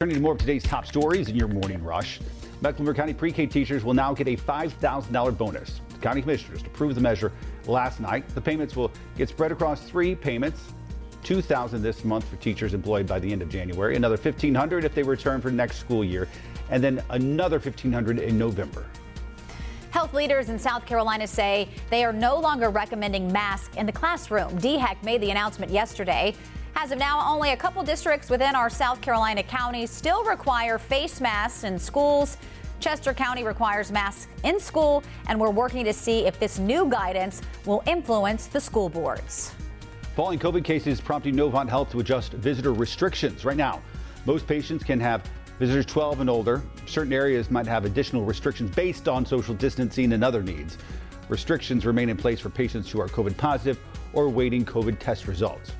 Turning to more of today's top stories in your morning rush. Mecklenburg County pre-K teachers will now get a $5,000 bonus. The county commissioners approved the measure last night. The payments will get spread across three payments. 2000 this month for teachers employed by the end of January, another 1500 if they return for next school year, and then another 1500 in November. Health leaders in South Carolina say they are no longer recommending masks in the classroom. DHEC made the announcement yesterday. As of now, only a couple districts within our South Carolina counties still require face masks in schools. Chester County requires masks in school, and we're working to see if this new guidance will influence the school boards. Falling COVID cases prompting Novant Health to adjust visitor restrictions. Right now, most patients can have visitors 12 and older. Certain areas might have additional restrictions based on social distancing and other needs. Restrictions remain in place for patients who are COVID positive or waiting COVID test results.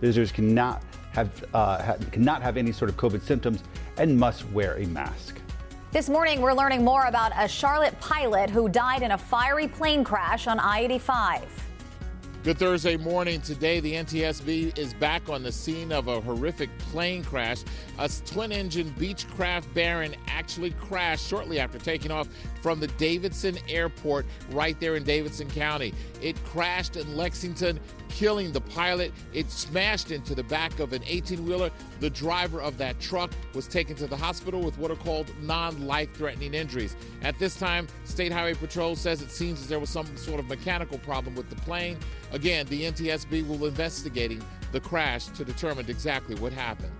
Visitors cannot have, uh, ha- cannot have any sort of COVID symptoms and must wear a mask. This morning, we're learning more about a Charlotte pilot who died in a fiery plane crash on I 85. Good Thursday morning. Today, the NTSB is back on the scene of a horrific plane crash. A twin engine Beechcraft Baron actually crashed shortly after taking off from the Davidson Airport right there in Davidson County. It crashed in Lexington, killing the pilot. It smashed into the back of an 18 wheeler. The driver of that truck was taken to the hospital with what are called non life threatening injuries. At this time, State Highway Patrol says it seems as there was some sort of mechanical problem with the plane. Again, the NTSB will investigating the crash to determine exactly what happened.